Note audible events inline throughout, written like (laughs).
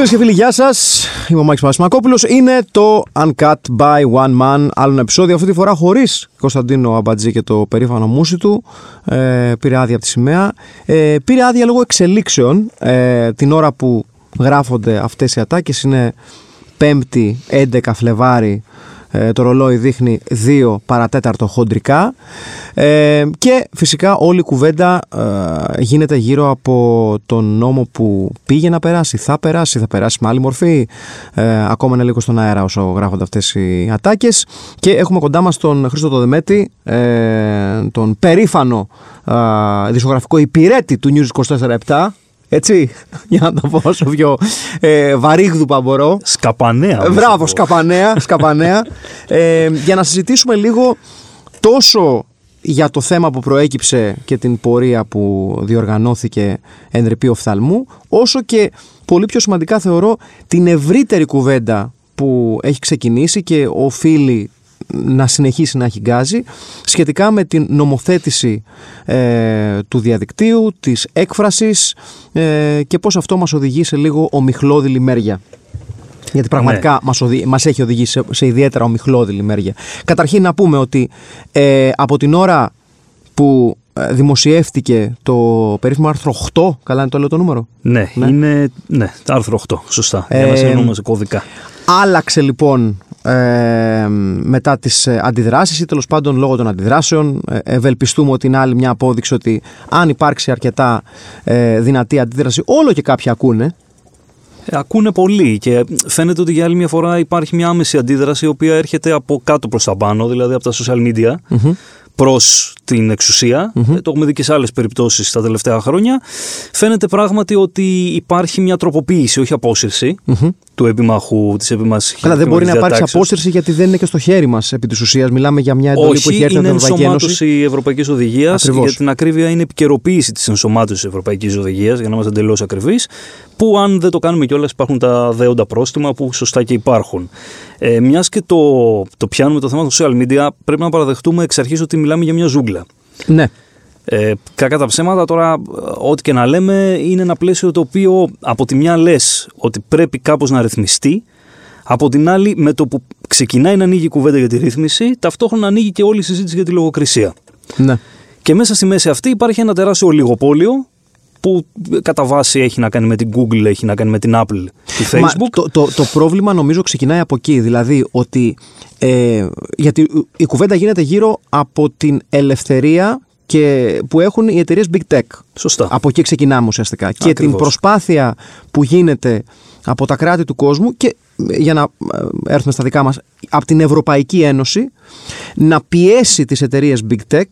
Φίλες και φίλοι, γεια σας. Είμαι ο Μάκης Παπασμακόπουλο. Είναι το Uncut by One Man. Άλλο ένα επεισόδιο. Αυτή τη φορά χωρίς Κωνσταντίνο Αμπατζή και το περήφανο μουσι του. Ε, πήρε άδεια από τη σημαία. Ε, πήρε άδεια λόγω εξελίξεων. Ε, την ώρα που γράφονται αυτές οι ατάκες είναι 5η 11 Φλεβάρι ε, το ρολόι δείχνει 2 παρατέταρτο χοντρικά. Ε, και φυσικά όλη η κουβέντα ε, γίνεται γύρω από τον νόμο που πήγε να περάσει, θα περάσει, θα περάσει με άλλη μορφή. Ακόμα είναι λίγο στον αέρα όσο γράφονται αυτές οι ατάκες. Και έχουμε κοντά μας τον Χρήστο το Δεμέτη τον περήφανο δισογραφικό υπηρέτη του News 24-7 έτσι, (laughs) για να το πω όσο πιο ε, βαρύγδουπα μπορώ. Σκαπανέα. Μπράβο, σκαπανέα. (laughs) σκαπανέα. ε, για να συζητήσουμε λίγο τόσο για το θέμα που προέκυψε και την πορεία που διοργανώθηκε εν οφθαλμού, όσο και πολύ πιο σημαντικά θεωρώ την ευρύτερη κουβέντα που έχει ξεκινήσει και οφείλει να συνεχίσει να έχει γκάζι σχετικά με την νομοθέτηση ε, του διαδικτύου, της έκφρασης ε, και πώς αυτό μας οδηγεί σε λίγο ομιχλώδη λιμέρια. Γιατί πραγματικά ναι. μας, μας έχει οδηγήσει σε, σε ιδιαίτερα ομιχλώδη λιμέρια. Καταρχήν να πούμε ότι ε, από την ώρα που ε, δημοσιεύτηκε το περίφημο άρθρο 8, καλά είναι το λέω το νούμερο; Ναι, ναι. είναι ναι, το άρθρο 8, σωστά, για να σε σε κώδικα. Άλλαξε λοιπόν ε, μετά τις ε, αντιδράσεις ή τέλος πάντων λόγω των αντιδράσεων ε, ευελπιστούμε ότι είναι άλλη μια απόδειξη ότι αν υπάρξει αρκετά ε, δυνατή αντίδραση όλο και κάποιοι ακούνε Ακούνε πολύ και φαίνεται ότι για άλλη μια φορά υπάρχει μια άμεση αντίδραση η οποία έρχεται από κάτω προς τα πάνω, δηλαδή από τα social media προς την εξουσία. Mm-hmm. Το έχουμε δει και σε άλλες περιπτώσεις τα τελευταία χρόνια. Φαίνεται πράγματι ότι υπάρχει μια τροποποίηση, όχι απόσυρση mm-hmm. Του επιμαχού, της επιμαχή. Καλά, δεν μπορεί να υπάρξει απόσυρση γιατί δεν είναι και στο χέρι μας επί της ουσίας. Μιλάμε για μια εντολή που έχει έρθει από την Ευρωπαϊκή Ένωση. Είναι ενσωμάτωση Ευρωπαϊκής Οδηγίας. Για την ακρίβεια, είναι επικαιροποίηση της ενσωμάτωσης Ευρωπαϊκής Οδηγίας, για να είμαστε εντελώς ακριβείς. Που αν δεν το κάνουμε κιόλας, υπάρχουν τα δέοντα πρόστιμα που σωστά και υπάρχουν. Ε, Μιας και το, το πιάνουμε το θέμα του social media, πρέπει να παραδεχτούμε εξ αρχής ότι μιλάμε για μια ζούγκλα. Ναι. Ε, κακά τα ψέματα τώρα, ό,τι και να λέμε, είναι ένα πλαίσιο το οποίο από τη μια λες ότι πρέπει κάπως να ρυθμιστεί, από την άλλη, με το που ξεκινάει να ανοίγει η κουβέντα για τη ρύθμιση, ταυτόχρονα ανοίγει και όλη η συζήτηση για τη λογοκρισία. Ναι. Και μέσα στη μέση αυτή υπάρχει ένα τεράστιο ολιγοπόλιο που κατά βάση έχει να κάνει με την Google, έχει να κάνει με την Apple, τη Facebook. Μα, το, το, το πρόβλημα νομίζω ξεκινάει από εκεί. Δηλαδή ότι. Ε, γιατί η κουβέντα γίνεται γύρω από την ελευθερία και που έχουν οι εταιρείες Big Tech. Σωστά. Από εκεί ξεκινάμε ουσιαστικά. Και την προσπάθεια που γίνεται από τα κράτη του κόσμου και για να ε, έρθουμε στα δικά μας από την Ευρωπαϊκή Ένωση να πιέσει τις εταιρείες Big Tech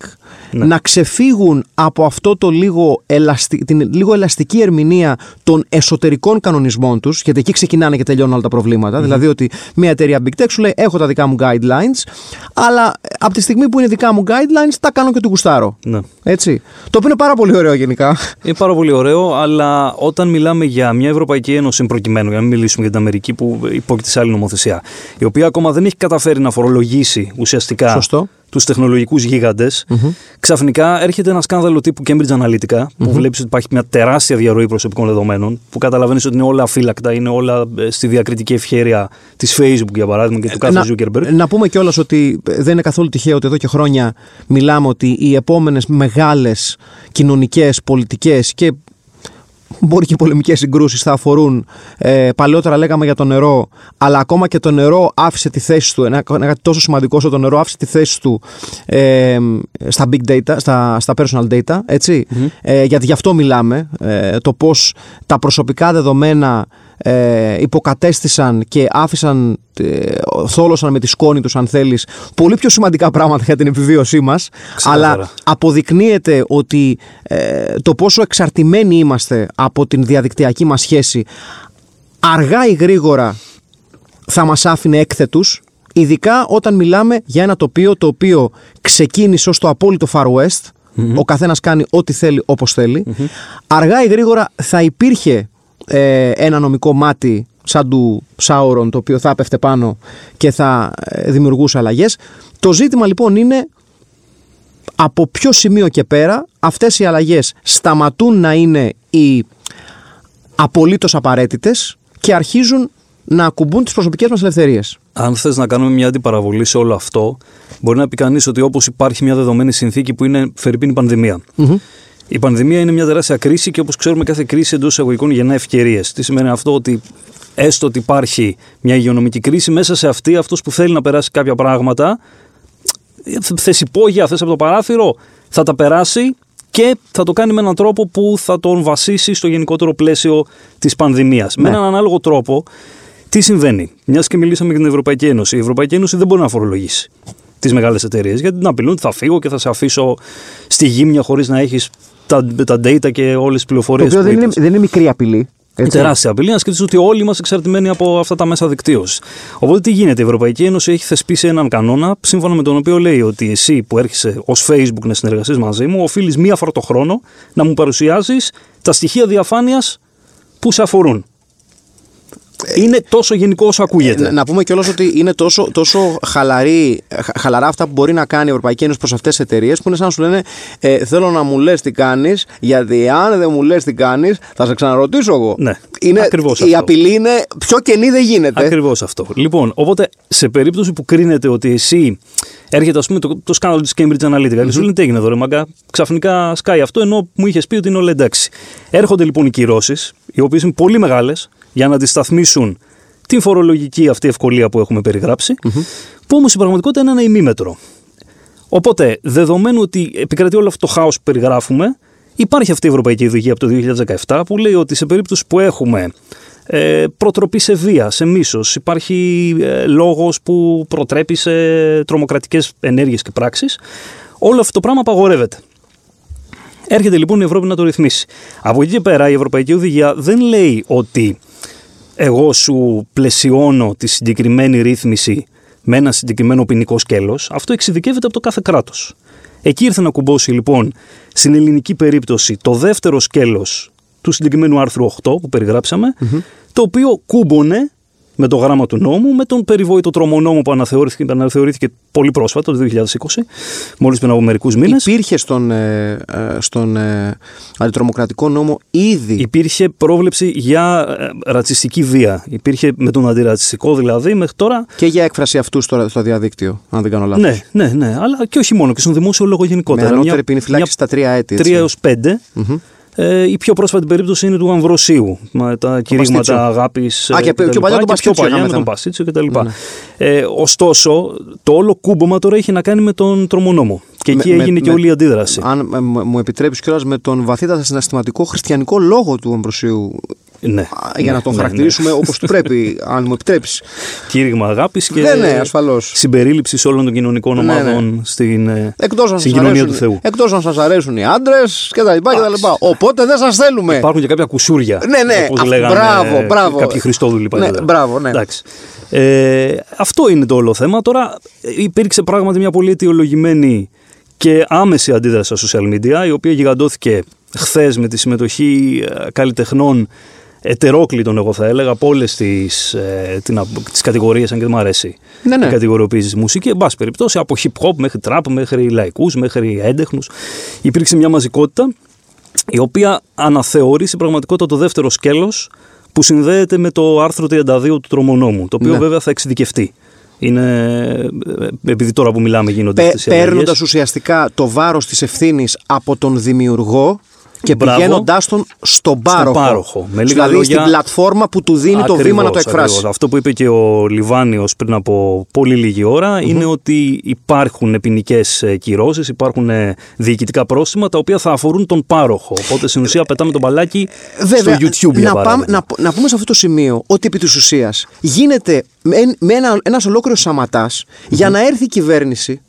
ναι. να ξεφύγουν από αυτό το λίγο ελαστι... την λίγο ελαστική ερμηνεία των εσωτερικών κανονισμών τους γιατί εκεί ξεκινάνε και τελειώνουν όλα τα προβληματα δηλαδή ότι μια εταιρεία Big Tech σου λέει έχω τα δικά μου guidelines αλλά από τη στιγμή που είναι δικά μου guidelines τα κάνω και του γουστάρω. Ναι. έτσι. Το οποίο είναι πάρα πολύ ωραίο γενικά. Είναι πάρα πολύ ωραίο αλλά όταν μιλάμε για μια Ευρωπαϊκή Ένωση προκειμένου για να μην μιλήσουμε για την Αμερική που υπόκειται σε άλλη νομοθεσία η οποία ακόμα δεν έχει καταφέρει να φορολογήσει ουσιαστικά Σωστό. τους τεχνολογικούς ξαφνικά έρχεται ένα σκάνδαλο τύπου Cambridge Analytica, που βλέπεις ότι υπάρχει μια τεράστια διαρροή προσωπικών δεδομένων, που καταλαβαίνεις ότι είναι όλα αφύλακτα, είναι όλα ε, στη διακριτική ευχέρεια της Facebook για παράδειγμα και του κάθε Zuckerberg. Να πούμε κιόλας ότι δεν είναι καθόλου τυχαίο ότι εδώ και χρόνια μιλάμε ότι οι επόμενες μεγάλες κοινωνικές, πολιτικές και μπορεί και πολεμικές συγκρούσεις θα αφορούν. Ε, παλαιότερα λέγαμε για το νερό, αλλά ακόμα και το νερό άφησε τη θέση του. Ένα, ένα τόσο σημαντικό όσο το νερό άφησε τη θέση του ε, στα big data, στα, στα personal data. ετσι ε, γιατί γι' αυτό μιλάμε. Ε, το πώς τα προσωπικά δεδομένα ε, υποκατέστησαν και άφησαν, ε, θόλωσαν με τη σκόνη τους αν θέλεις πολύ πιο σημαντικά πράγματα για την επιβίωσή μας. Αλλά αποδεικνύεται ότι ε, το πόσο εξαρτημένοι είμαστε από την διαδικτυακή μας σχέση αργά ή γρήγορα θα μας άφηνε έκθετους ειδικά όταν μιλάμε για ένα τοπίο το οποίο ξεκίνησε ως το απόλυτο Far West. Ο καθένας κάνει ό,τι θέλει όπως αργά ή γρήγορα θα υπήρχε ε, ένα νομικό μάτι σαν του Σάουρον το οποίο θα έπεφτε πάνω και θα ε, δημιουργούσε αλλαγές. Το ζήτημα λοιπόν είναι από ποιο σημείο και πέρα αυτές οι αλλαγές σταματούν να είναι οι απολύτως απαραίτητες και αρχίζουν να ακουμπούν τις προσωπικές μας ελευθερίες. Αν θες να κάνουμε μια αντιπαραβολή σε όλο αυτό, μπορεί να πει κανείς ότι όπως υπάρχει μια δεδομένη συνθήκη που είναι φερειπίνη πανδημία. Η πανδημία είναι μια τεράστια κρίση και όπως ξέρουμε, κάθε κρίση εντός εισαγωγικών γεννά ευκαιρίες. Τι σημαίνει αυτό, ότι έστω ότι υπάρχει μια υγειονομική κρίση, μέσα σε αυτή αυτός που θέλει να περάσει κάποια πράγματα, θες υπόγεια, θες από το παράθυρο, θα τα περάσει και θα το κάνει με έναν τρόπο που θα τον βασίσει στο γενικότερο πλαίσιο της πανδημίας. Με Ναι. έναν ανάλογο τρόπο, τι συμβαίνει; Μιας και μιλήσαμε για την Ευρωπαϊκή Ένωση. Η Ευρωπαϊκή Ένωση δεν μπορεί να φορολογήσει τις μεγάλες εταιρείες γιατί την απειλούν ότι θα φύγω και θα σε αφήσω στη γύμνια χωρίς να έχεις τα, τα data και όλες τις Το πληροφορίες. οποίο δεν είναι, δεν είναι μικρή απειλή. έτσι. Τεράστια απειλή να σκεφτείς ότι όλοι είμαστε εξαρτημένοι από αυτά τα μέσα δικτύωσης. Οπότε τι γίνεται, η Ευρωπαϊκή Ένωση έχει θεσπίσει έναν κανόνα σύμφωνα με τον οποίο λέει ότι εσύ που έρχεσαι ως Facebook να συνεργαστείς μαζί μου, οφείλεις μία φορά το χρόνο να μου παρουσιάζεις τα στοιχεία διαφάνειας που σε αφορούν. Είναι τόσο γενικό όσο ακούγεται. Να, να πούμε κιόλας ότι είναι τόσο, τόσο χαλαρή, χα- χαλαρά αυτά που μπορεί να κάνει η Ευρωπαϊκή Ένωση προς αυτές τις εταιρείες που είναι σαν να σου λένε ε, Θέλω να μου λες τι κάνεις, γιατί αν δεν μου λες τι κάνεις, θα σε ξαναρωτήσω εγώ. Ναι, είναι, ακριβώς Η αυτό. απειλή είναι πιο κενή δεν γίνεται. Ακριβώς αυτό. Λοιπόν, οπότε σε περίπτωση που κρίνεται ότι εσύ έρχεται, ας πούμε, το, το σκάνδαλο της Cambridge Analytica, και σου λένε τι έγινε εδώ, ρε μαγκά, ξαφνικά σκάει αυτό, ενώ μου είχες πει ότι είναι όλα εντάξει. Έρχονται λοιπόν οι κυρώσεις, οι οποίες είναι πολύ μεγάλες, για να αντισταθμίσουν την φορολογική αυτή ευκολία που έχουμε περιγράψει, που όμως η πραγματικότητα είναι ένα ημίμετρο. Οπότε, δεδομένου ότι επικρατεί όλο αυτό το χάος που περιγράφουμε, υπάρχει αυτή η Ευρωπαϊκή Οδηγία από το 2017 που λέει ότι σε περίπτωση που έχουμε ε, προτροπή σε βία, σε μίσος, υπάρχει ε, λόγος που προτρέπει σε τρομοκρατικές ενέργειες και πράξεις, όλο αυτό το πράγμα απαγορεύεται. Έρχεται λοιπόν η Ευρώπη να το ρυθμίσει. Από εκεί και πέρα η Ευρωπαϊκή Οδηγία δεν λέει ότι εγώ σου πλαισιώνω τη συγκεκριμένη ρύθμιση με ένα συγκεκριμένο ποινικό σκέλος. Αυτό εξειδικεύεται από το κάθε κράτος. Εκεί ήρθε να κουμπώσει λοιπόν στην ελληνική περίπτωση το δεύτερο σκέλος του συγκεκριμένου άρθρου 8 που περιγραψαμε το οποίο κούμπονε με το γράμμα του νόμου, με τον περιβόητο τρομονόμο που αναθεωρήθηκε, αναθεωρήθηκε πολύ πρόσφατα, το 2020, μόλις πριν από μερικούς μήνες. Υπήρχε στον, ε, ε, στον ε, αντιτρομοκρατικό νόμο ήδη; Υπήρχε πρόβλεψη για ε, ρατσιστική βία. Υπήρχε με τον αντιρατσιστικό δηλαδή μέχρι τώρα. Και για έκφραση αυτού στο, στο διαδίκτυο, αν δεν κάνω λάθος. Ναι, ναι, ναι. Αλλά και όχι μόνο, και στον δημόσιο λόγο Με γενικότερα. ανώτερη ποινή φυλάξη στα τρία έτη. έτσι. 3 έως 5. Ε, η πιο πρόσφατη περίπτωση είναι του Αμβροσίου. Με τα Παστίτσιο. κηρύγματα αγάπης. Α, και πιο παλιά τον Παστίτσιο πιο παλιά είχαμε με τον θέμα. Παστίτσιο κτλ. Ναι. Ε, ωστόσο, το όλο κούμπομα τώρα έχει να κάνει με τον τρομονόμο. Και εκεί Με- με- έγινε και με- όλη η αντίδραση. Αν ε, μου- μου επιτρέπει κιόλας με τον βαθύτατα συναισθηματικό χριστιανικό λόγο του Αμβροσίου. Ναι. α, Για να τον ναι, χαρακτηρίσουμε όπως του πρέπει, (laughs) αν μου επιτρέπει. Κήρυγμα αγάπης και Ναι, ναι, ασφαλώς. συμπερίληψης όλων των κοινωνικών Ναι, ναι. ομάδων στην, ε, Εκτός αν, στην σας κοινωνία αρέσουν- του Θεού. εκτός αν σας αρέσουν οι άντρες κτλ. Οπότε δεν σας θέλουμε. Υπάρχουν και κάποια κουσούρια. Ναι, ναι, όπως αυτό- λέγανε μπράβο, μπράβο. Κάποιοι Χριστόδουλοι Ναι, παλιότερα. μπράβο, ναι. Εντάξει. Ε, αυτό είναι το όλο θέμα. Τώρα ε, υπήρξε πράγματι μια πολύ αιτιολογημένη και άμεση αντίδραση στα social media, η οποία γιγαντώθηκε χθες με τη συμμετοχή ε, καλλιτεχνών ετερόκλητων, εγώ θα έλεγα, από όλες τις τις κατηγορίες, αν και δεν μου αρέσει Ναι, ναι. η κατηγοριοποίηση της μουσικής. Εν πάση περιπτώσει, από hip hop μέχρι trap, μέχρι λαϊκούς, μέχρι έντεχνους. Υπήρξε μια μαζικότητα η οποία αναθεωρεί στην πραγματικότητα το δεύτερο σκέλος που συνδέεται με το άρθρο 32 του τρομονόμου, το οποίο Ναι. βέβαια θα εξειδικευτεί. Είναι, ε, επειδή τώρα που μιλάμε γίνονται Πε, αυτές οι αλλαγές. Παίρνοντας ουσιαστικά το βάρος της ευθύνης από τον δημιουργό και Μπράβο. πηγαίνοντάς τον στον πάροχο. πάροχο. Με λίγα δηλαδή λόγια- στην πλατφόρμα που του δίνει το βήμα να το Ακριβώς, εκφράσει. ακριβώς. Αυτό που είπε και ο Λιβάνιος πριν από πολύ λίγη ώρα είναι ότι υπάρχουν ποινικές κυρώσεις, υπάρχουν ε, διοικητικά πρόστιμα τα οποία θα αφορούν τον πάροχο. Οπότε στην ουσία πετάμε τον μπαλάκι Βέβαια, στο YouTube για να, πάμε, παράδειγμα. να, να πούμε σε αυτό το σημείο ότι επί της ουσίας γίνεται με, με ένα, ένας ολόκληρος σαματάς για να έρθει η κυβέρνηση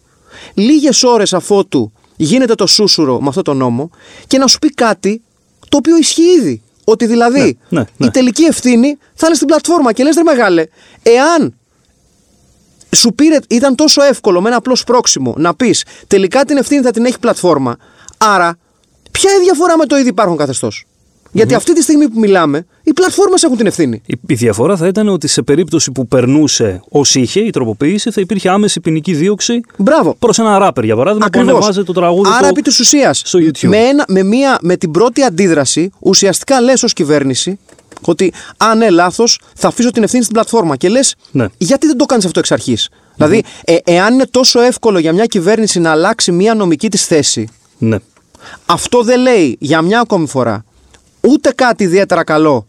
λίγες ώρες αφότου γίνεται το σούσουρο με αυτό το νόμο και να σου πει κάτι το οποίο ισχύει ήδη. Ότι δηλαδή Ναι, ναι, ναι. η τελική ευθύνη θα είναι στην πλατφόρμα και λες ρε μεγάλε, εάν σου πήρε, ήταν τόσο εύκολο με ένα απλό σπρόξιμο να πεις τελικά την ευθύνη θα την έχει πλατφόρμα, άρα ποια είναι η διαφορά με το ήδη υπάρχον καθεστώς; Γιατί αυτή τη στιγμή που μιλάμε, οι πλατφόρμες έχουν την ευθύνη. Η, η διαφορά θα ήταν ότι σε περίπτωση που περνούσε ως είχε η τροποποίηση, θα υπήρχε άμεση ποινική δίωξη Μπράβο. προς ένα ράπερ για παράδειγμα Ακριβώς. που ανεβάζει το τραγούδι Άρα, του επί της ουσίας, στο YouTube. με, ένα, με, μία, με την πρώτη αντίδραση, ουσιαστικά λες ως κυβέρνηση, Ότι, α, ναι, λάθος, θα αφήσω την ευθύνη στην πλατφόρμα. Και λες, Ναι. γιατί δεν το κάνεις αυτό εξ αρχής. Δηλαδή, ε, εάν είναι τόσο εύκολο για μια κυβέρνηση να αλλάξει μια νομική της θέση, Ναι. αυτό δεν λέει για μια ακόμη φορά ούτε κάτι ιδιαίτερα καλό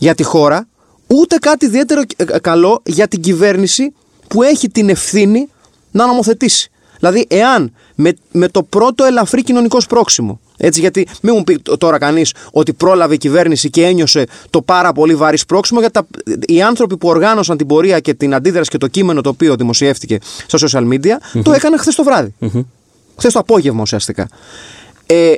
για τη χώρα, ούτε κάτι ιδιαίτερο ε, ε, καλό για την κυβέρνηση που έχει την ευθύνη να νομοθετήσει. Δηλαδή, εάν με, με το πρώτο ελαφρύ κοινωνικό σπρόξιμο, έτσι, γιατί μην μου πει τ- τώρα κανείς ότι πρόλαβε η κυβέρνηση και ένιωσε το πάρα πολύ βαρύ σπρόξιμο, γιατί τα, οι άνθρωποι που οργάνωσαν την πορεία και την αντίδραση και το κείμενο το οποίο δημοσιεύτηκε στα social media, το έκαναν χθες το βράδυ. Χθες το απόγευμα ουσιαστικά. Ε,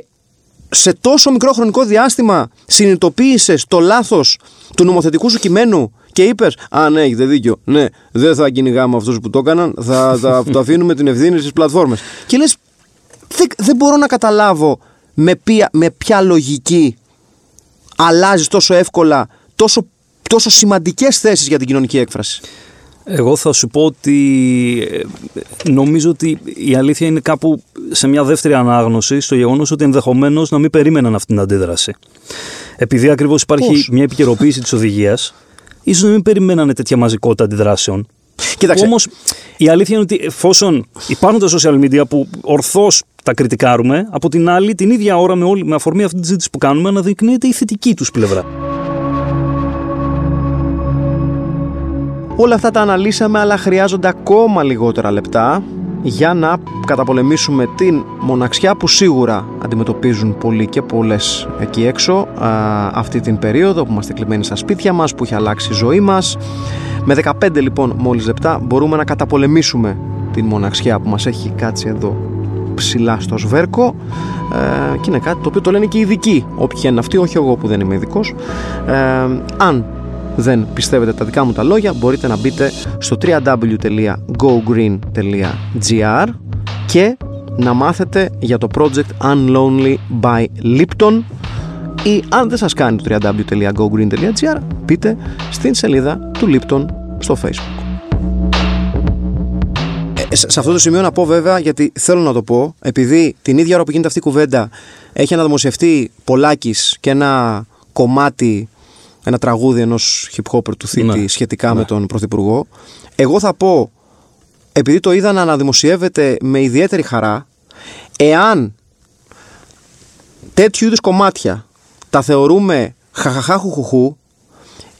σε τόσο μικρό χρονικό διάστημα συνειδητοποίησες το λάθος του νομοθετικού σου κειμένου και είπες: Α, ναι, έχετε δίκιο. Ναι, δεν θα κυνηγάμε αυτούς που το έκαναν, θα, θα το αφήνουμε την ευθύνη στις πλατφόρμες. Και λες, δεν, δεν μπορώ να καταλάβω με ποια, με ποια λογική αλλάζεις τόσο εύκολα τόσο, τόσο σημαντικές θέσεις για την κοινωνική έκφραση. Εγώ θα σου πω ότι ε, νομίζω ότι η αλήθεια είναι κάπου σε μια δεύτερη ανάγνωση στο γεγονός ότι ενδεχομένως να μην περίμεναν αυτή την αντίδραση. Επειδή ακριβώς υπάρχει Πώς; μια επικαιροποίηση της οδηγίας, ίσως να μην περιμένανε τέτοια μαζικότητα αντιδράσεων. Κοίταξε. Όμως η αλήθεια είναι ότι εφόσον υπάρχουν τα social media που ορθώς τα κριτικάρουμε, από την άλλη την ίδια ώρα με, όλη, με αφορμή αυτή τη συζήτηση που κάνουμε αναδεικνύεται η θετική τους πλευρά. Όλα αυτά τα αναλύσαμε, αλλά χρειάζονται ακόμα λιγότερα λεπτά για να καταπολεμήσουμε την μοναξιά που σίγουρα αντιμετωπίζουν πολλοί και πολλές εκεί έξω α, αυτή την περίοδο που είμαστε κλειμμένοι στα σπίτια μας, που έχει αλλάξει η ζωή μας. Με 15 λοιπόν μόλις λεπτά μπορούμε να καταπολεμήσουμε την μοναξιά που μας έχει κάτσει εδώ ψηλά στο σβέρκο ε, και είναι κάτι το οποίο το λένε και οι ειδικοί όποιοι είναι αυτοί, όχι εγώ που δεν είμαι ειδικός. Ε, αν δεν πιστεύετε τα δικά μου τα λόγια μπορείτε να μπείτε στο www.gogreen.gr και να μάθετε για το project Unlonely by Lipton. Ή αν δεν σας κάνει το www.gogreen.gr μπείτε στην σελίδα του Lipton στο facebook. Ε, σε σε αυτό το σημείο να πω βέβαια, γιατί θέλω να το πω, επειδή την ίδια ώρα που γίνεται αυτή η κουβέντα έχει αναδημοσιευτεί Πολάκης και ένα κομμάτι, ένα τραγούδι ενός hip hopper του Θήτη Ναι, σχετικά με τον Πρωθυπουργό. Εγώ θα πω, επειδή το είδα να αναδημοσιεύεται με ιδιαίτερη χαρά, εάν τέτοιου είδους κομμάτια τα θεωρούμε χαχαχάχουχουχού,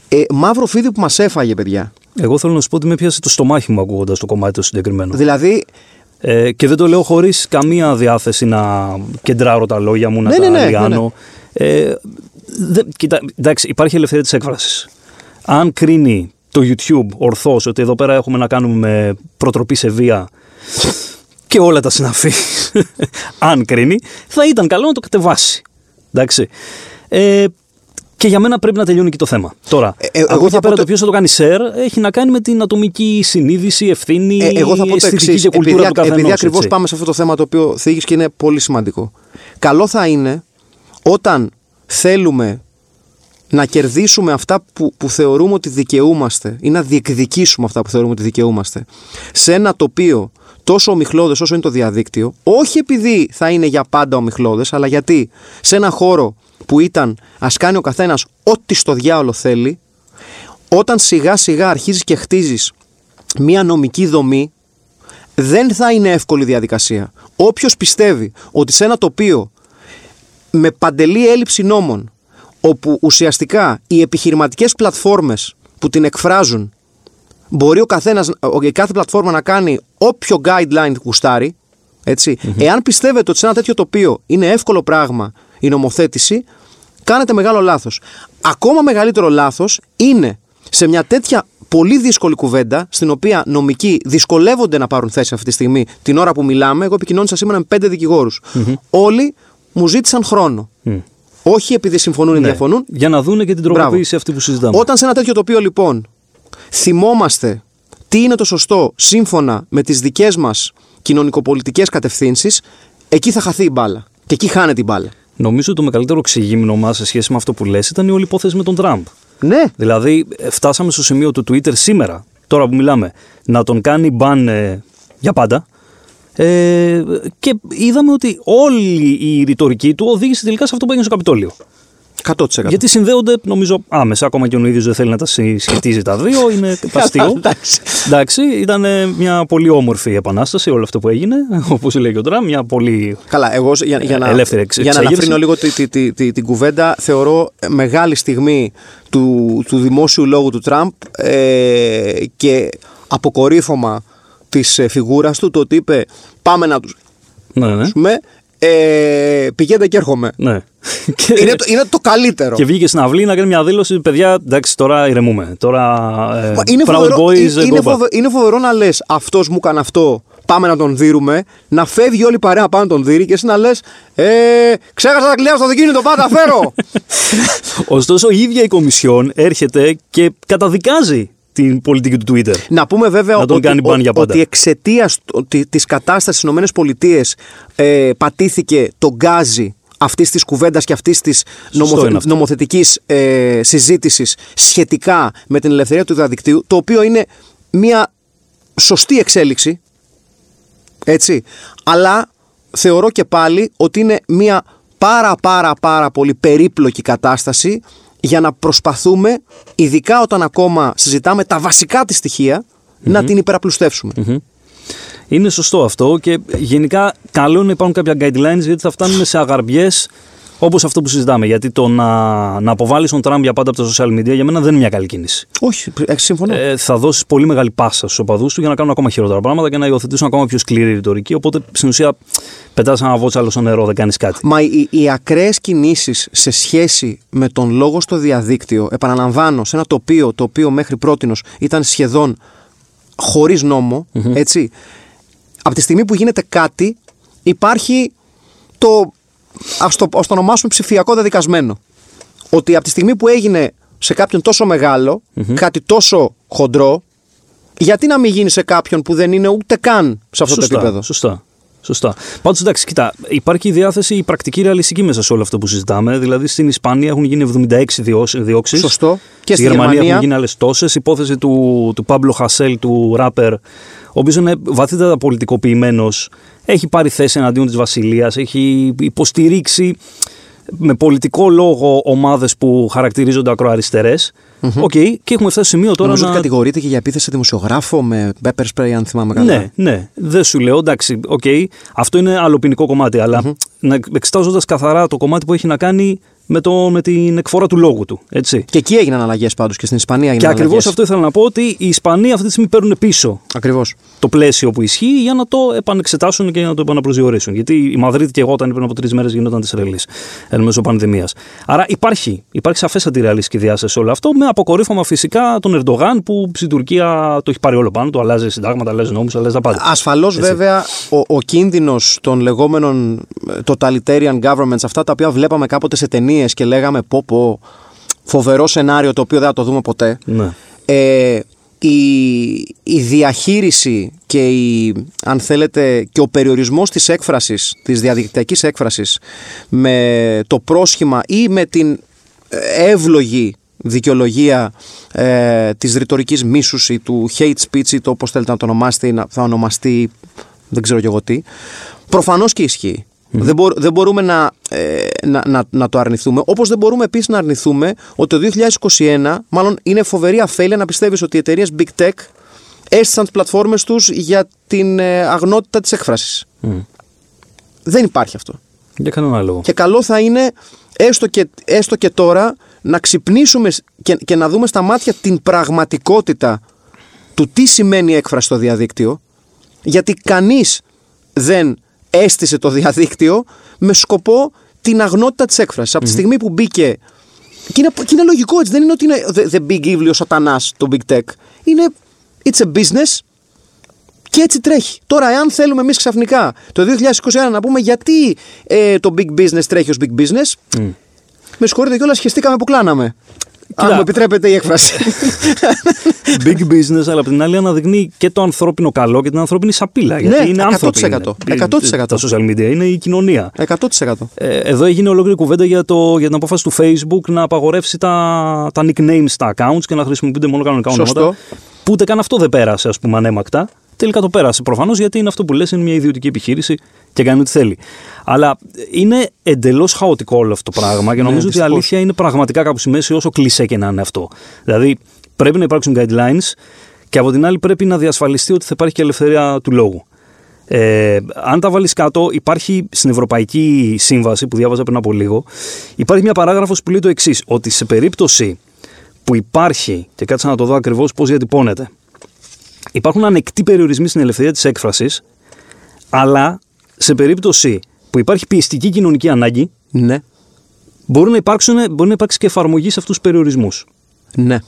ε, μαύρο φίδι που μας έφαγε παιδιά. Εγώ θέλω να σου πω ότι με πιάσε το στομάχι μου ακούγοντας το κομμάτι το συγκεκριμένο. Δηλαδή, Ε, και δεν το λέω χωρίς καμία διάθεση να κεντράρω τα λόγια μου, να Ναι, τα ναι, ναι, λιάνω. Ε, δεν- κοίτα, εντάξει, υπάρχει ελευθερία της έκφρασης. Αν κρίνει το YouTube ορθώς ότι εδώ πέρα έχουμε να κάνουμε με προτροπή σε βία και όλα τα συναφή, (laughs) αν κρίνει, θα ήταν καλό να το κατεβάσει. Εντάξει. Ε, και για μένα πρέπει να τελειώνει και το θέμα. Τώρα, Ε, ε, από εγώ εκεί θα πέρα πω το το- ποιος θα το κάνει share έχει να κάνει με την ατομική συνείδηση, ευθύνη, Ε, εγώ θα πω το αισθητική εξής. και κουλτούρα Επειδή, του καθενός. επειδή ακριβώς έτσι. πάμε σε αυτό το θέμα το οποίο θίγεις και είναι πολύ σημαντικό. Καλό θα είναι όταν θέλουμε να κερδίσουμε αυτά που, που θεωρούμε ότι δικαιούμαστε ή να διεκδικήσουμε αυτά που θεωρούμε ότι δικαιούμαστε σε ένα τοπίο τόσο ομιχλώδες όσο είναι το διαδίκτυο, όχι επειδή θα είναι για πάντα ομιχλώδες, αλλά γιατί σε ένα χώρο που ήταν ας κάνει ο καθένας ό,τι στο διάολο θέλει, όταν σιγά σιγά αρχίζεις και χτίζεις μία νομική δομή, δεν θα είναι εύκολη διαδικασία. Όποιος πιστεύει ότι σε ένα τοπίο με παντελή έλλειψη νόμων, όπου ουσιαστικά οι επιχειρηματικές πλατφόρμες που την εκφράζουν, μπορεί ο καθένας, ο- η κάθε πλατφόρμα να κάνει όποιο guideline γουστάρει, έτσι. Εάν πιστεύετε ότι σε ένα τέτοιο τοπίο είναι εύκολο πράγμα η νομοθέτηση, κάνετε μεγάλο λάθος. Ακόμα μεγαλύτερο λάθος είναι σε μια τέτοια πολύ δύσκολη κουβέντα, στην οποία νομικοί δυσκολεύονται να πάρουν θέση αυτή τη στιγμή, την ώρα που μιλάμε. Εγώ επικοινώνησα σήμερα με πέντε δικηγόρους. Όλοι μου ζήτησαν χρόνο. Όχι επειδή συμφωνούν ή Ναι. διαφωνούν. Για να δούνε και την τροποποίηση αυτή που συζητάμε. Όταν σε ένα τέτοιο τοπίο λοιπόν θυμόμαστε τι είναι το σωστό σύμφωνα με τις δικές μας κοινωνικοπολιτικές κατευθύνσεις, εκεί θα χαθεί η μπάλα. Και εκεί χάνεται η μπάλα. Νομίζω ότι το μεγαλύτερο ξεγύμνο μας σε σχέση με αυτό που λες ήταν η όλη υπόθεση με τον Τραμπ. Ναι. Δηλαδή, ε, φτάσαμε στο σημείο του Twitter σήμερα, τώρα που μιλάμε, να τον κάνει μπαν ε, για πάντα. Ε, και είδαμε ότι όλη η ρητορική του οδήγησε τελικά σε αυτό που έγινε στο Καπιτόλιο. 100%. Γιατί συνδέονται, νομίζω, άμεσα. Ακόμα και ο ίδιος δεν θέλει να τα συσχετίζει τα δύο. Είναι (laughs) αστείο. (laughs) Εντάξει. Εντάξει, ήταν ε, μια πολύ όμορφη επανάσταση όλο αυτό που έγινε. (laughs) Όπως λέει και ο Τραμπ, μια πολύ Καλά, εγώ για, για να, ελεύθερη εξ- για να εξέγερση. αναφρύνω λίγο τη, τη, τη, τη- την κουβέντα, θεωρώ μεγάλη στιγμή του, του δημόσιου λόγου του Τραμπ ε, και αποκορύφωμα της ε, φιγούρας του το ότι είπε πάμε να τους Ναι, ναι. πούμε ε, πηγαίνετε και έρχομαι. ναι. (laughs) Και- είναι, το, είναι το καλύτερο. Και βγήκε στην αυλή να κάνει μια δήλωση. Παιδιά, εντάξει, τώρα ηρεμούμε. Τώρα. Ε, Μα είναι, proud φοβερό, boys, είναι, go είναι, back. φοβε- είναι φοβερό να λες αυτός μου έκανε αυτό. Πάμε να τον δίνουμε. Να φεύγει όλη η παρέα πάνω να τον δίνει και εσύ να λες: ε, Ξέχασα τα κλειδιά στο δοκίνητο, πάντα φέρω. (laughs) Ωστόσο, η ίδια η Κομισιόν έρχεται και καταδικάζει την πολιτική του Twitter. να πούμε βέβαια Να τον ότι, κάνει μπαν για πάντα. ότι εξαιτίας της κατάστασης στις ΗΠΑ ε, πατήθηκε το γκάζι αυτής της κουβέντας και αυτής της Σωστό είναι αυτό. νομοθετικής ε, συζήτησης σχετικά με την ελευθερία του διαδικτύου, το οποίο είναι μια σωστή εξέλιξη. Έτσι. Αλλά θεωρώ και πάλι ότι είναι μια πάρα πάρα πάρα πολύ περίπλοκη κατάσταση για να προσπαθούμε, ειδικά όταν ακόμα συζητάμε τα βασικά της στοιχεια να την υπεραπλουστεύσουμε. Είναι σωστό αυτό και γενικά καλό είναι να υπάρχουν κάποια guidelines γιατί θα φτάνουμε σε αγαρμπιές όπως αυτό που συζητάμε. Γιατί το να, να αποβάλεις τον Τραμπ για πάντα από τα social media για μένα δεν είναι μια καλή κίνηση. Όχι, ε, συμφωνώ. Ε, θα δώσεις πολύ μεγάλη πάσα στους οπαδούς του για να κάνουν ακόμα χειρότερα πράγματα και να υιοθετήσουν ακόμα πιο σκληρή ρητορική. Οπότε στην ουσία πετάς ένα βότσαλο στο νερό, δεν κάνεις κάτι. Μα οι, οι ακραίες κινήσεις σε σχέση με τον λόγο στο διαδίκτυο, επαναλαμβάνω, σε ένα τοπίο το οποίο μέχρι πρότινος ήταν σχεδόν χωρίς νόμο, έτσι, από τη στιγμή που γίνεται κάτι υπάρχει το, ας το, ας το ονομάσουμε ψηφιακό δεδικασμένο. Ότι από τη στιγμή που έγινε σε κάποιον τόσο μεγάλο, κάτι τόσο χοντρό, γιατί να μην γίνει σε κάποιον που δεν είναι ούτε καν σε αυτό σωστά, το επίπεδο; Σωστά. Σωστά. Πάντως, εντάξει, κοιτά, υπάρχει η διάθεση, η πρακτική ρεαλιστική μέσα σε όλο αυτό που συζητάμε. Δηλαδή, στην Ισπανία έχουν γίνει 76 διώξεις. Σωστό. Και στη στη Γερμανία, Γερμανία. έχουν γίνει άλλες τόσες. Υπόθεση του, του Πάμπλο Χασέλ, του ράπερ, ο οποίος είναι βαθύτερα πολιτικοποιημένος. Έχει πάρει θέση εναντίον της Βασιλείας. Έχει υποστηρίξει με πολιτικό λόγο ομάδες που χαρακτηρίζονται ακροαριστερές. Οκ, και έχουμε φτάσει σε σημείο τώρα Νομίζω να. ότι κατηγορείται και για επίθεση σε δημοσιογράφο με pepper spray, αν θυμάμαι καλά. Ναι, ναι. Δεν σου λέω, εντάξει, οκ, αυτό είναι άλλο ποινικό κομμάτι, αλλά να εξετάζοντας καθαρά το κομμάτι που έχει να κάνει με, το, με την εκφορά του λόγου του. Έτσι. Και εκεί έγιναν αλλαγές πάντως και στην Ισπανία Και έγιναν ακριβώς αλλαγές. αυτό ήθελα να πω ότι οι Ισπανοί αυτή τη στιγμή παίρνουν πίσω Ακριβώς. το πλαίσιο που ισχύει για να το επανεξετάσουν και να το επαναπροσδιορίσουν. Γιατί η Μαδρίτη και εγώ όταν πριν από τρεις μέρες γινόταν της ρελή εν μέσω πανδημίας. Άρα υπάρχει, υπάρχει σαφέστατη ρεαλιστική διάσταση σε όλο αυτό με αποκορύφωμα φυσικά τον Ερντογάν που στην Τουρκία το έχει πάρει όλο πάνω του, αλλάζει συντάγματα, αλλάζει νόμους, αλλάζει τα πάντα. Ασφαλώς βέβαια ο, ο κίνδυνος των λεγόμενων ε, totalitarian governments, αυτά τα οποία βλέπαμε κάποτε σε ταινίε και λέγαμε πω πω φοβερό σενάριο το οποίο δεν θα το δούμε ποτέ. Ναι. Ε, η, η διαχείριση και η, αν θέλετε και ο περιορισμός της έκφρασης, της διαδικτυακής έκφρασης με το πρόσχημα ή με την ε, εύλογη δικαιολογία ε, της ρητορικής μίσους ή του hate speech ή το όπως θέλετε να το ονομάσετε ή να θα ονομαστεί δεν ξέρω και εγώ τι προφανώς και ισχύει δεν, μπορ- δεν μπορούμε να, ε, να, να, να το αρνηθούμε. Όπως δεν μπορούμε επίσης να αρνηθούμε ότι το 2021, μάλλον είναι φοβερή αφέλεια να πιστεύεις ότι οι εταιρείες Big Tech έστησαν τις πλατφόρμες τους για την ε, αγνότητα της έκφρασης. Δεν υπάρχει αυτό. Για κανένα λόγο. Και καλό θα είναι έστω και, έστω και τώρα να ξυπνήσουμε και, και να δούμε στα μάτια την πραγματικότητα του τι σημαίνει έκφραση στο διαδίκτυο γιατί κανείς δεν έστησε το διαδίκτυο με σκοπό την αγνότητα της έκφρασης. Από τη στιγμή που μπήκε και είναι, και είναι λογικό έτσι, δεν είναι ότι είναι the, the big evil ο σατανάς το big tech. Είναι it's a business και έτσι τρέχει. Τώρα, εάν θέλουμε εμείς ξαφνικά το 2021 να πούμε γιατί ε, το big business τρέχει ως big business, με συγχωρείτε κιόλας, σχεστήκαμε που κλάναμε. Αν Κοίτα. μου επιτρέπετε η έκφραση. (laughs) Big business, αλλά απ' την άλλη αναδεικνύει και το ανθρώπινο καλό και την ανθρώπινη σαπίλα. Γιατί Ναι, είναι 100%. άνθρωποι. είναι. 100%. Τα social media είναι η κοινωνία. 100%. Ε, εδώ έγινε ολόκληρη κουβέντα για, το, για την απόφαση του Facebook να απαγορεύσει τα, τα nicknames στα accounts και να χρησιμοποιούνται μόνο κανονικά Σωστό. ονόματα. Που ούτε καν αυτό δεν πέρασε, ας πούμε, ανέμακτα. Τελικά το πέρασε. Προφανώς γιατί είναι αυτό που λες, είναι μια ιδιωτική επιχείρηση και κάνει ό,τι θέλει. Αλλά είναι εντελώς χαοτικό όλο αυτό το πράγμα και Ναι, νομίζω ότι η δυστυχώς. αλήθεια είναι πραγματικά κάπου στη μέση, όσο κλεισέ και να είναι αυτό. Δηλαδή πρέπει να υπάρξουν guidelines και από την άλλη πρέπει να διασφαλιστεί ότι θα υπάρχει και ελευθερία του λόγου. Ε, αν τα βάλεις κάτω, υπάρχει στην Ευρωπαϊκή Σύμβαση που διάβαζα πριν από λίγο, υπάρχει μια παράγραφος που λέει το εξής: Ότι σε περίπτωση που υπάρχει, και κάτσα να το δω ακριβώς πώς διατυπώνεται, υπάρχουν ανεκτοί περιορισμοί στην ελευθερία της έκφρασης, αλλά σε περίπτωση που υπάρχει πιεστική κοινωνική ανάγκη, Ναι, μπορεί να, υπάρξουν, μπορεί να υπάρξει και εφαρμογή σε αυτούς τους περιορισμούς. ναι.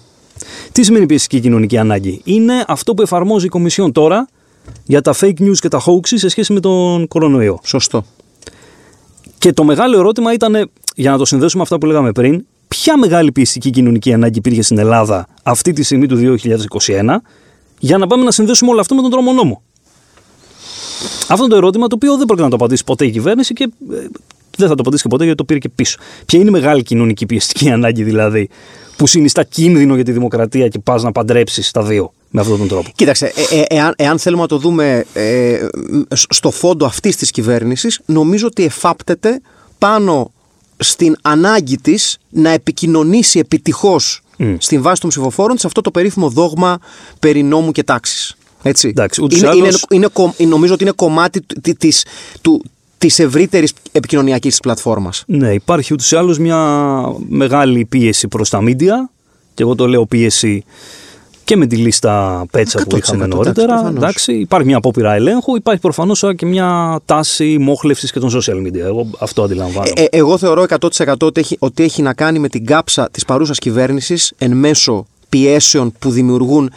Τι σημαίνει πιεστική κοινωνική ανάγκη, Είναι αυτό που εφαρμόζει η Κομισιόν τώρα για τα fake news και τα hoaxes σε σχέση με τον κορονοϊό. Σωστό. Και το μεγάλο ερώτημα ήταν, για να το συνδέσουμε με αυτά που λέγαμε πριν, ποια μεγάλη πιεστική κοινωνική ανάγκη υπήρχε στην Ελλάδα αυτή τη στιγμή του 2021 για να πάμε να συνδέσουμε όλο αυτό με τον τρόμο νόμο. Αυτό είναι το ερώτημα το οποίο δεν πρόκειται να το απαντήσει ποτέ η κυβέρνηση και ε, δεν θα το απαντήσει και ποτέ γιατί το πήρε και πίσω. Ποια είναι η μεγάλη κοινωνική πιεστική ανάγκη δηλαδή που συνιστά κίνδυνο για τη δημοκρατία και πας να παντρέψεις τα δύο με αυτόν τον τρόπο; Κοίταξε, ε, ε, εάν, εάν θέλουμε να το δούμε ε, σ- στο φόντο αυτής της κυβέρνησης, νομίζω ότι εφάπτεται πάνω στην ανάγκη της να επικοινωνήσει επιτυχώς Μμ. στην βάση των ψηφοφόρων σε αυτό το περίφημο δόγμα περί νόμου και τάξης. Έτσι. Εντάξει, ούτως ή είναι, άλλως- είναι, είναι, κο- νομίζω ότι είναι κομμάτι του- τη- της, του, της ευρύτερης επικοινωνιακής της πλατφόρμας. Ναι, υπάρχει ούτως ή άλλως μια μεγάλη πίεση προς τα μίντια και εγώ το λέω πίεση και με τη λίστα πέτσα που 100% είχαμε εντάξει, νωρίτερα. προφανώς. Εντάξει, υπάρχει μια απόπειρα ελέγχου, υπάρχει προφανώς και μια τάση μόχλευσης και των social media. Εγώ αυτό αντιλαμβάνομαι. Ε, ε, εγώ θεωρώ 100% ότι έχει, ότι έχει να κάνει με την κάψα της παρούσας κυβέρνησης εν μέσω πιέσεων που δημιουργούν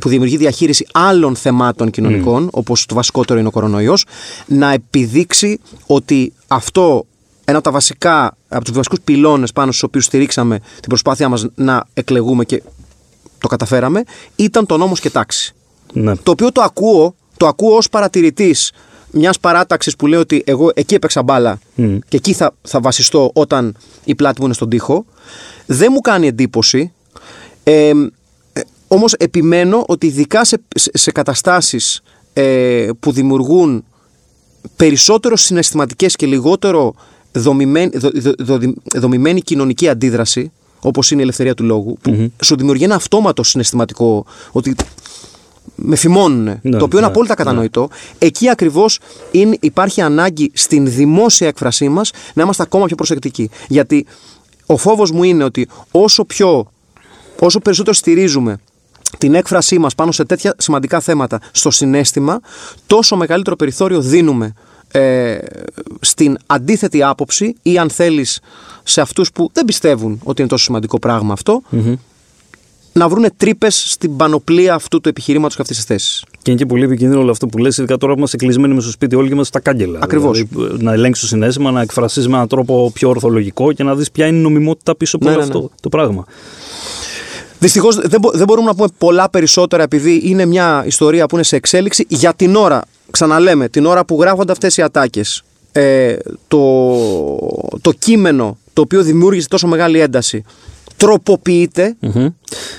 που δημιουργεί διαχείριση άλλων θεμάτων κοινωνικών, όπως το βασικότερο είναι ο κορονοϊός, να επιδείξει ότι αυτό ένα από τα βασικά, από τους βασικούς πυλώνες πάνω στους οποίους στηρίξαμε την προσπάθειά μας να εκλεγούμε και το καταφέραμε, ήταν το νόμος και τάξη. ναι. Το οποίο το ακούω, το ακούω ως παρατηρητής μιας παράταξης που λέει ότι εγώ εκεί έπαιξα μπάλα Μμ. και εκεί θα, θα βασιστώ όταν η πλάτη μου είναι στον τοίχο. Δεν μου κάνει εντύπωση. Ε, ε, όμως επιμένω ότι ειδικά σε, σε, σε καταστάσεις ε, που δημιουργούν περισσότερο συναισθηματικές και λιγότερο δομημένη, δο- δο- δο- δομημένη κοινωνική αντίδραση, όπως είναι η ελευθερία του λόγου, που σου δημιουργεί ένα αυτόματο συναισθηματικό ότι με φημώνουν, Ναι, το οποίο είναι ναι, απόλυτα ναι. κατανοητό. Εκεί ακριβώς είναι, υπάρχει ανάγκη στην δημόσια έκφρασή μας να είμαστε ακόμα πιο προσεκτικοί. Γιατί ο φόβος μου είναι ότι όσο πιο όσο περισσότερο στηρίζουμε την έκφρασή μας πάνω σε τέτοια σημαντικά θέματα στο συνέστημα, τόσο μεγαλύτερο περιθώριο δίνουμε ε, στην αντίθετη άποψη ή αν θέλεις σε αυτούς που δεν πιστεύουν ότι είναι τόσο σημαντικό πράγμα αυτό, να βρούνε τρύπες στην πανοπλία αυτού του επιχειρήματος και αυτής της θέσης. Και είναι και πολύ επικίνδυνο όλο αυτό που λες, ειδικά τώρα που είμαστε κλεισμένοι με στο σπίτι όλοι και είμαστε στα κάγκελα. Ακριβώς. Δηλαδή, να ελέγξεις το συνέστημα, να εκφραστεί με έναν τρόπο πιο ορθολογικό και να δεις ποια είναι η νομιμότητα πίσω από Ναι, όλο ναι, ναι. αυτό το πράγμα. Δυστυχώς δεν, μπο- δεν μπορούμε να πούμε πολλά περισσότερα επειδή είναι μια ιστορία που είναι σε εξέλιξη. Για την ώρα, ξαναλέμε, την ώρα που γράφονται αυτές οι ατάκες, ε, το, το κείμενο το οποίο δημιούργησε τόσο μεγάλη ένταση τροποποιείται. Μμμ.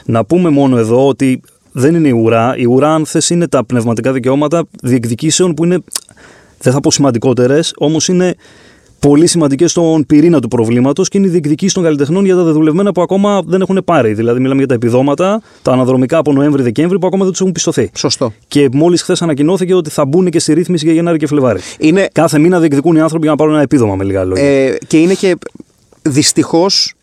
Να πούμε μόνο εδώ ότι δεν είναι η ουρά. Η ουρά, αν θες, είναι τα πνευματικά δικαιώματα διεκδικήσεων που είναι, δεν θα πω σημαντικότερες, όμως είναι πολύ σημαντικές στον πυρήνα του προβλήματος και είναι οι διεκδικήσεις των καλλιτεχνών για τα δεδουλευμένα που ακόμα δεν έχουν πάρει. Δηλαδή, μιλάμε για τα επιδόματα, τα αναδρομικά από Νοέμβρη-Δεκέμβρη που ακόμα δεν τους έχουν πιστωθεί. Σωστό. Και μόλις χθες ανακοινώθηκε ότι θα μπουν και στη ρύθμιση για Γενάρη και Φλεβάρη. Είναι, Κάθε μήνα διεκδικούν οι άνθρωποι για να πάρουν ένα επίδομα, με λίγα λόγια. ε, και είναι και δυστυχώς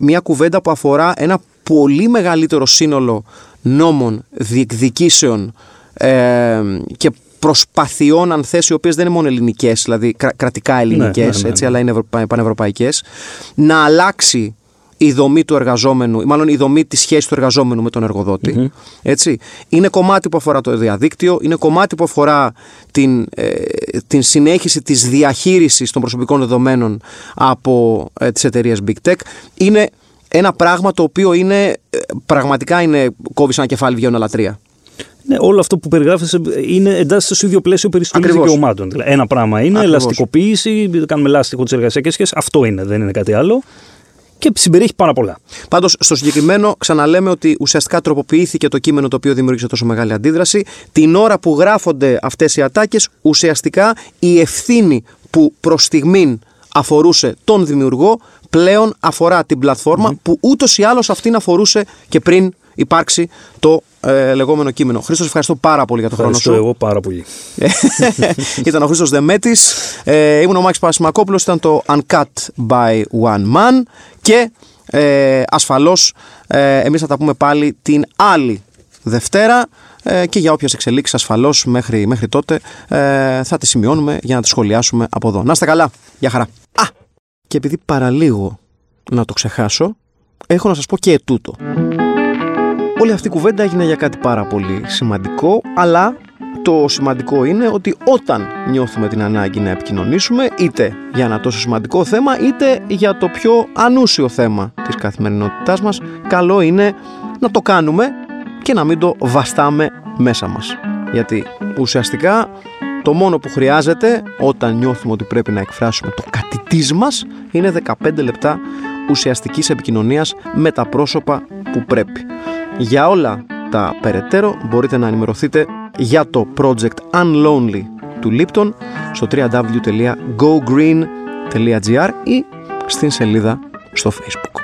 μια κουβέντα που αφορά ένα πολύ μεγαλύτερο σύνολο νόμων, διεκδικήσεων ε, και προσπαθειών, αν θέσει, οι οποίες δεν είναι μόνο ελληνικές, δηλαδή κρα- κρατικά ελληνικές, ναι, ναι, ναι. έτσι, αλλά είναι ευρωπα- πανευρωπαϊκές, να αλλάξει η δομή του εργαζόμενου, ή μάλλον η δομή της σχέσης του εργαζόμενου με τον εργοδοτη Έτσι. Είναι κομμάτι που αφορά το διαδίκτυο, είναι κομμάτι που αφορά την, ε, την συνέχιση της διαχείρισης των προσωπικών δεδομένων από ε, τις εταιρείες Big Tech. Είναι ένα πράγμα το οποίο είναι, ε, πραγματικά είναι κόβει ένα κεφάλι βγαίνουν άλλα τρία. Ναι, όλο αυτό που περιγράφεις είναι εντάσσεται στο ίδιο πλαίσιο περιστολή Ακριβώς. δικαιωμάτων. Δηλαδή, ένα πράγμα είναι Ακριβώς. ελαστικοποίηση, κάνουμε ελάστικο τις εργασιακές σχέσεις. Αυτό είναι, δεν είναι κάτι άλλο. και συμπεριέχει πάρα πολλά. Πάντως, στο συγκεκριμένο, ξαναλέμε ότι ουσιαστικά τροποποιήθηκε το κείμενο το οποίο δημιούργησε τόσο μεγάλη αντίδραση. Την ώρα που γράφονται αυτές οι ατάκες, ουσιαστικά η ευθύνη που προς στιγμήν αφορούσε τον δημιουργό πλέον αφορά την πλατφορμα που ούτως ή άλλως αυτήν αφορούσε και πριν υπάρξει το ε, λεγόμενο κείμενο. Χρήστος, ευχαριστώ πάρα πολύ για τον χρόνο σου. Ευχαριστώ εγώ πάρα πολύ. (laughs) ήταν ο Χρήστος Δεμέτης. Ε, ήμουν ο Μάκης Πασμακόπουλος. Ήταν το Uncut by One Man. Και ε, ασφαλώς ε, εμείς θα τα πούμε πάλι την άλλη Δευτέρα ε, και για όποιες εξελίξεις ασφαλώς μέχρι, μέχρι τότε ε, θα τις σημειώνουμε για να τις σχολιάσουμε από εδώ. Να είστε καλά. Γεια χαρά. Α! Και επειδή παραλίγο να το ξεχάσω, έχω να σας πω και ετούτο. Όλη αυτή η κουβέντα έγινε για κάτι πάρα πολύ σημαντικό, αλλά το σημαντικό είναι ότι όταν νιώθουμε την ανάγκη να επικοινωνήσουμε, είτε για ένα τόσο σημαντικό θέμα, είτε για το πιο ανούσιο θέμα της καθημερινότητάς μας, καλό είναι να το κάνουμε και να μην το βαστάμε μέσα μας. Γιατί ουσιαστικά το μόνο που χρειάζεται όταν νιώθουμε ότι πρέπει να εκφράσουμε το κατητής μας είναι 15 λεπτά ουσιαστικής επικοινωνίας με τα πρόσωπα που πρέπει. Για όλα τα περαιτέρω μπορείτε να ενημερωθείτε για το project Unlonely του Lipton στο www.gogreen.gr ή στην σελίδα στο facebook.